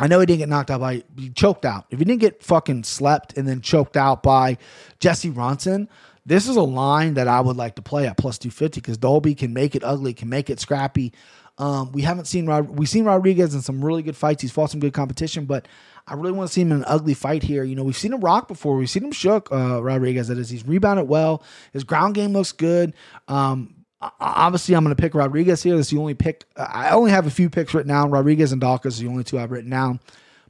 I know he didn't get knocked out by choked out. If he didn't get fucking slept and then choked out by Jesse Ronson, this is a line that I would like to play at plus 250 because Dalby can make it ugly, can make it scrappy. Um, we haven't seen Rod- we've seen Rodriguez in some really good fights. He's fought some good competition, but I really want to see him in an ugly fight here. You know, we've seen him rock before. We've seen him shook. Uh, Rodriguez, that is, he's rebounded well. His ground game looks good. Um, obviously, I'm going to pick Rodriguez here. This is the only pick. I only have a few picks written down. Rodriguez and Dawkins are the only two I've written down.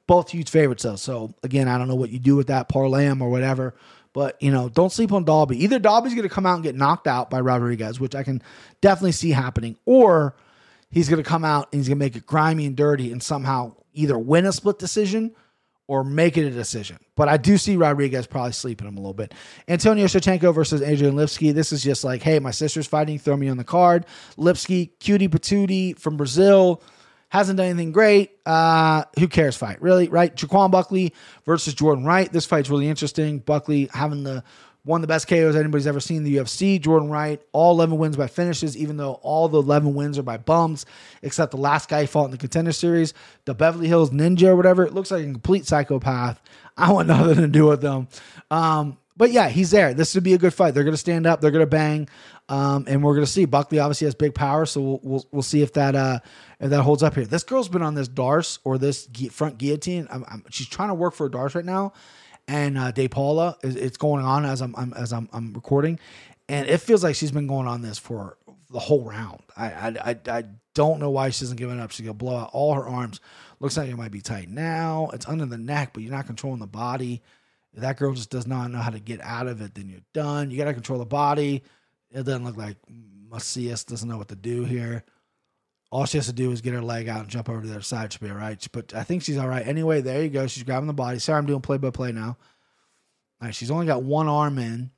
Both huge favorites though. So again, I don't know what you do with that parlay or whatever. But you know, don't sleep on Dalby. Either Dalby's going to come out and get knocked out by Rodriguez, which I can definitely see happening, or he's going to come out and he's going to make it grimy and dirty and somehow either win a split decision or make it a decision. But I do see Rodriguez probably sleeping him a little bit. Antonina Shevchenko versus Ariane Lipski. This is just like, hey, my sister's fighting, throw me on the card. Lipski, cutie patootie from Brazil, hasn't done anything great. Uh, who cares? Fight really, right? Joaquin Buckley versus Jordan Wright. This fight's really interesting. Buckley having the one of the best KOs anybody's ever seen in the UFC. Jordan Wright, all 11 wins by finishes, even though all the 11 wins are by bums, except the last guy he fought in the contender series, the Beverly Hills Ninja or whatever. It looks like a complete psychopath. I want nothing to do with them. Um, but yeah, he's there. This would be a good fight. They're going to stand up. They're going to bang, um, and we're going to see. Buckley obviously has big power, so we'll we'll, we'll see if that uh, if that holds up here. This girl's been on this Darce or this front guillotine. I'm, I'm, she's trying to work for a Darce right now, and uh, De Paula it's going on as I'm, I'm as I'm, I'm recording, and it feels like she's been going on this for the whole round. I I, I, I don't know why she isn't giving up. She's gonna blow out all her arms. Looks like it might be tight now. It's under the neck, but you're not controlling the body. If that girl just does not know how to get out of it, then you're done. You got to control the body. It doesn't look like Macias doesn't know what to do here. All she has to do is get her leg out and jump over to the other side. She'll be all right. But I think she's all right. Anyway, there you go. She's grabbing the body. Sorry, I'm doing play by play now. All right, she's only got one arm in.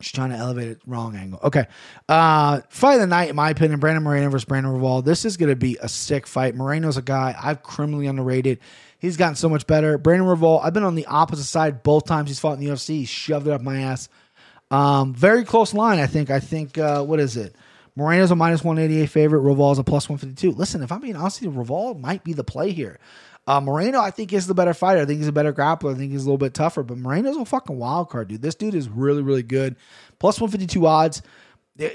She's trying to elevate it wrong angle. Okay. Uh fight of the night, in my opinion, Brandon Moreno versus Brandon Royval. This is gonna be a sick fight. Moreno's a guy I've criminally underrated. He's gotten so much better. Brandon Royval, I've been on the opposite side both times he's fought in the UFC. He shoved it up my ass. Um, very close line, I think. I think uh, what is it? Moreno's a minus 188 favorite. Royval's a plus 152. Listen, if I'm being honest with might be the play here. Uh, Moreno, I think, is the better fighter. I think he's a better grappler. I think he's a little bit tougher. But Moreno's a fucking wild card, dude. This dude is really, really good. Plus 152 odds.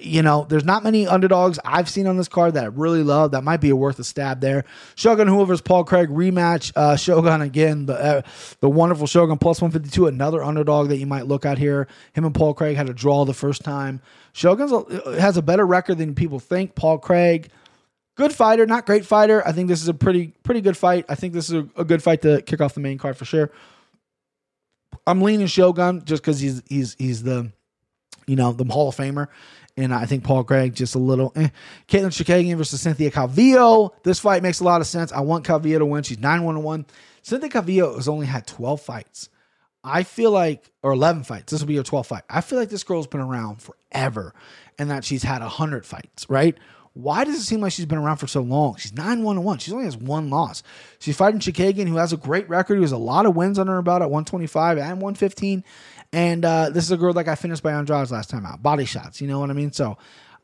You know, there's not many underdogs I've seen on this card that I really love. That might be a worth a stab there. Shogun Hoover's Paul Craig rematch. Uh, Shogun again, the uh, the wonderful Shogun plus 152, another underdog that you might look at here. Him and Paul Craig had a draw the first time. Shogun has a better record than people think. Paul Craig, good fighter, not great fighter. I think this is a pretty pretty good fight. I think this is a, a good fight to kick off the main card for sure. I'm leaning Shogun just because he's he's he's the you know the Hall of Famer, and I think Paul Craig just a little. Eh. Caitlin Chookagian versus Cynthia Calvillo. This fight makes a lot of sense. I want Calvillo to win. She's 9 1 1. Cynthia Calvillo has only had twelve fights. I feel like, or eleven fights. This will be her 12th fight. I feel like this girl's been around forever, and that she's had hundred fights. Right? Why does it seem like she's been around for so long? She's 9 1 1. She only has one loss. She's fighting Chookagian, who has a great record, who has a lot of wins under her belt at 125 and 115. And uh, this is a girl that got finished by Andrade last time out. Body shots, you know what I mean? So,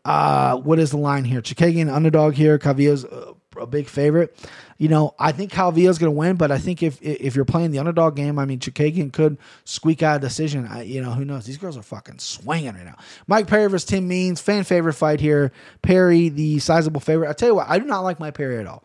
uh, what is the line here? Chookagian underdog here. Calvillo's a, a big favorite. You know, I think Calvillo's going to win, but I think if if you're playing the underdog game, I mean, Chookagian could squeak out a decision. I, you know, who knows? These girls are fucking swinging right now. Mike Perry versus Tim Means, fan favorite fight here. Perry, the sizable favorite. I tell you what, I do not like Mike Perry at all.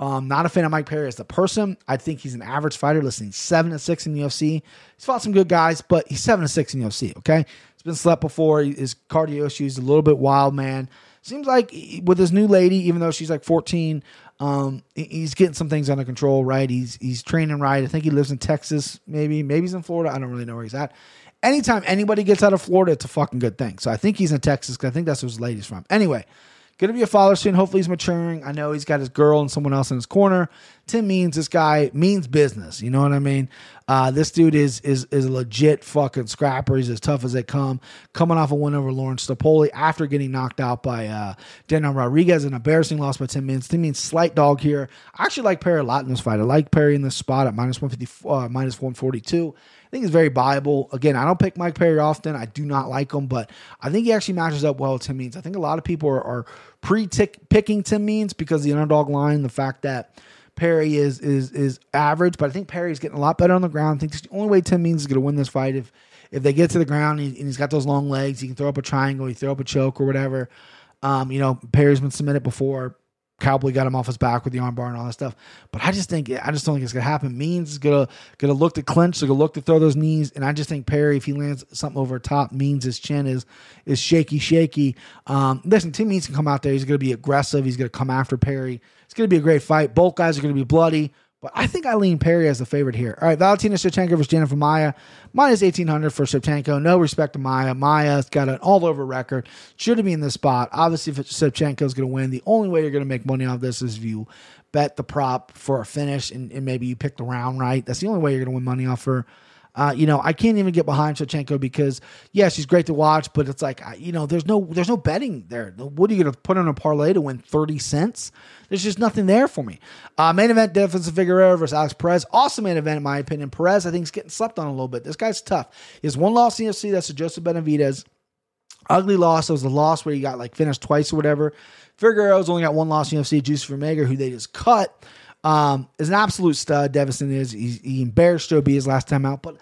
Um, not a fan of Mike Perry as the person. I think he's an average fighter, listening seven to six in the UFC. He's fought some good guys, but he's seven to six in the UFC. Okay, he's been slept before. His cardio issues a little bit wild, man. Seems like with his new lady, even though she's like 14, um, he's getting some things under control. Right, he's he's training right. I think he lives in Texas, maybe maybe he's in Florida. I don't really know where he's at. Anytime anybody gets out of Florida, it's a fucking good thing. So I think he's in Texas because I think that's where his lady's from. Anyway, Going to be a father soon. Hopefully, he's maturing. I know he's got his girl and someone else in his corner. Tim means this guy means business. You know what I mean? Uh, this dude is is is a legit fucking scrapper. He's as tough as they come. Coming off a win over Laureano Staropoli after getting knocked out by uh, Daniel Rodriguez, an embarrassing loss by Tim Means. Tim Means slight dog here. I actually like Perry a lot in this fight. I like Perry in this spot at minus one fifty, uh, minus one forty two. I think he's very viable. Again, I don't pick Mike Perry often. I do not like him, but I think he actually matches up well with Tim Means. I think a lot of people are, are pre-picking Tim Means because the underdog line, the fact that Perry is is is average, but I think Perry's getting a lot better on the ground. I think the only way Tim Means is going to win this fight if if they get to the ground and, he, has got those long legs, he can throw up a triangle, he throw up a choke or whatever. Um, you know, Perry's been submitted before. Cowboy got him off his back with the armbar and all that stuff. But I just think I just don't think it's gonna happen. Means is gonna gonna look to clinch, gonna look to throw those knees, and I just think Perry, if he lands something over top, means his chin is is shaky, shaky. Um, listen, Tim Means can come out there. He's gonna be aggressive. He's gonna come after Perry. It's gonna be a great fight. Both guys are gonna be bloody. But I think Eileen Perry as the favorite here. All right, Valentina Shevchenko versus Jennifer Maia. Minus 1800 for Shevchenko. No respect to Maia. Maia's got an all over record. Should have been in this spot. Obviously, if Shevchenko is going to win, the only way you're going to make money off this is if you bet the prop for a finish and, and maybe you pick the round right. That's the only way you're going to win money off her. Uh, you know, I can't even get behind Shevchenko because yeah, she's great to watch, but it's like you know, there's no there's no betting there. What are you going to put on a parlay to win thirty cents? There's just nothing there for me. Uh, main event: Deiveson Figueroa versus Alex Perez. Awesome main event in my opinion. Perez, I think, is getting slept on a little bit. This guy's tough. He has one loss in UFC. That's to Joseph Benavidez. Ugly loss. It was the loss where he got like finished twice or whatever. Figueroa's only got one loss in UFC. Jussier Formiga, who they just cut. Um, is an absolute stud. Deiveson is. He's, he embarrassed Joe B his last time out, but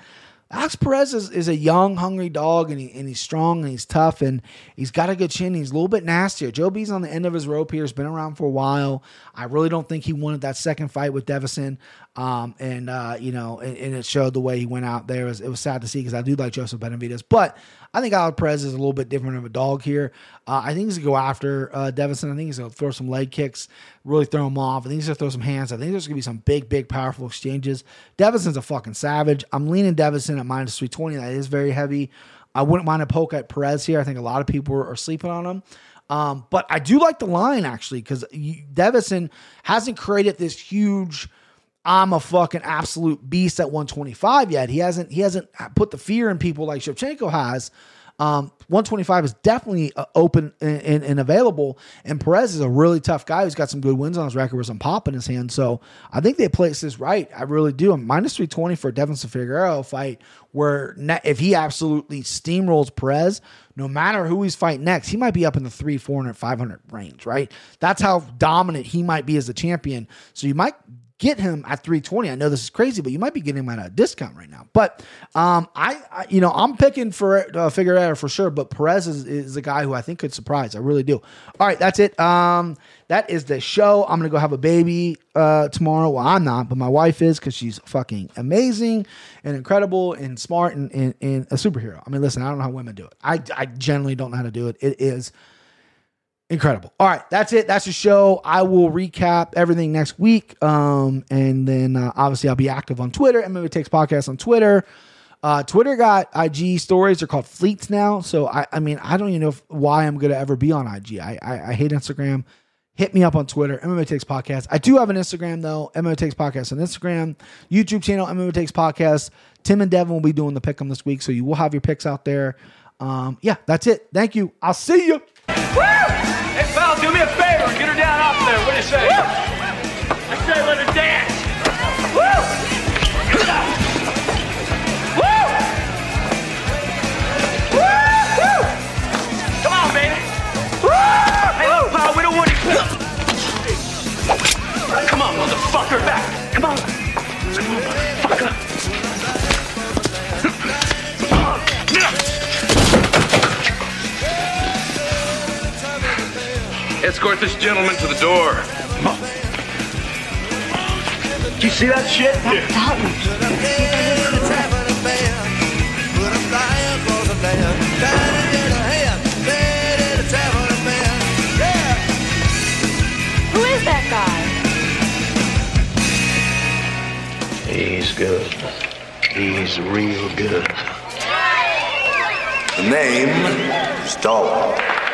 Alex Perez is, is a young, hungry dog, and, he, and he's strong and he's tough and he's got a good chin. He's a little bit nastier. Joe B's on the end of his rope here. He's been around for a while. I really don't think he wanted that second fight with Deiveson. Um, and uh, you know, and, and, it showed the way he went out there. It was, it was sad to see because I do like Joseph Benavidez, but I think Alex Perez is a little bit different of a dog here. Uh, I think he's gonna go after uh, Deiveson. I think he's gonna throw some leg kicks, really throw him off. I think he's gonna throw some hands. I think there's gonna be some big, big, powerful exchanges. Deiveson's a fucking savage. I'm leaning Deiveson at minus three twenty. That is very heavy. I wouldn't mind a poke at Perez here. I think a lot of people are sleeping on him. Um, but I do like the line actually because Deiveson hasn't created this huge I'm a fucking absolute beast at 125 yet. He hasn't he hasn't put the fear in people like Shevchenko has. Um, 125 is definitely uh, open and, and, and, available. And Perez is a really tough guy who's got some good wins on his record with some pop in his hand. So I think they place this right. I really do. I'm minus 320 for Deiveson Figueroa fight where if he absolutely steamrolls Perez, no matter who he's fighting next, he might be up in the 3, 400, 500 range, right? That's how dominant he might be as a champion. So you might get him at 320. I know this is crazy, but you might be getting him at a discount right now. But um, I, I you know, I'm picking for uh, Figueroa for sure. But Perez is, is a guy who I think could surprise. I really do. All right, that's it. Um, that is the show. I'm gonna go have a baby uh, tomorrow. Well, I'm not, but my wife is because she's fucking amazing and incredible and smart and, and, and a superhero. I mean, listen, I don't know how women do it. I, I generally don't know how to do it. It is incredible. All right, that's it. That's the show. I will recap everything next week. Um, and then uh, obviously I'll be active on Twitter. MMA Takes Podcast on Twitter. Uh, Twitter got IG stories. They're called fleets now. So I, I mean, I don't even know if, why I'm gonna ever be on IG. I, I, I hate Instagram. Hit me up on Twitter, MMA Takes Podcast. I do have an Instagram though, MMA Takes Podcast on Instagram, YouTube channel, MMA Takes Podcast. Tim and Devin will be doing the pick 'em this week, so you will have your picks out there. Um, yeah, that's it. Thank you. I'll see you. Hey, pal, do me a favor. Get her down off there. What do you say? Woo! I say let her dance. Woo! Woo! Woo! Woo! Come on, baby. Woo! Hey, look, pal, we don't want you. Come on, motherfucker, back. Come on. Come on, motherfucker. Escort this gentleman to the door. Do you see that shit? Who is that guy? He's good. He's real good. The name, Stone.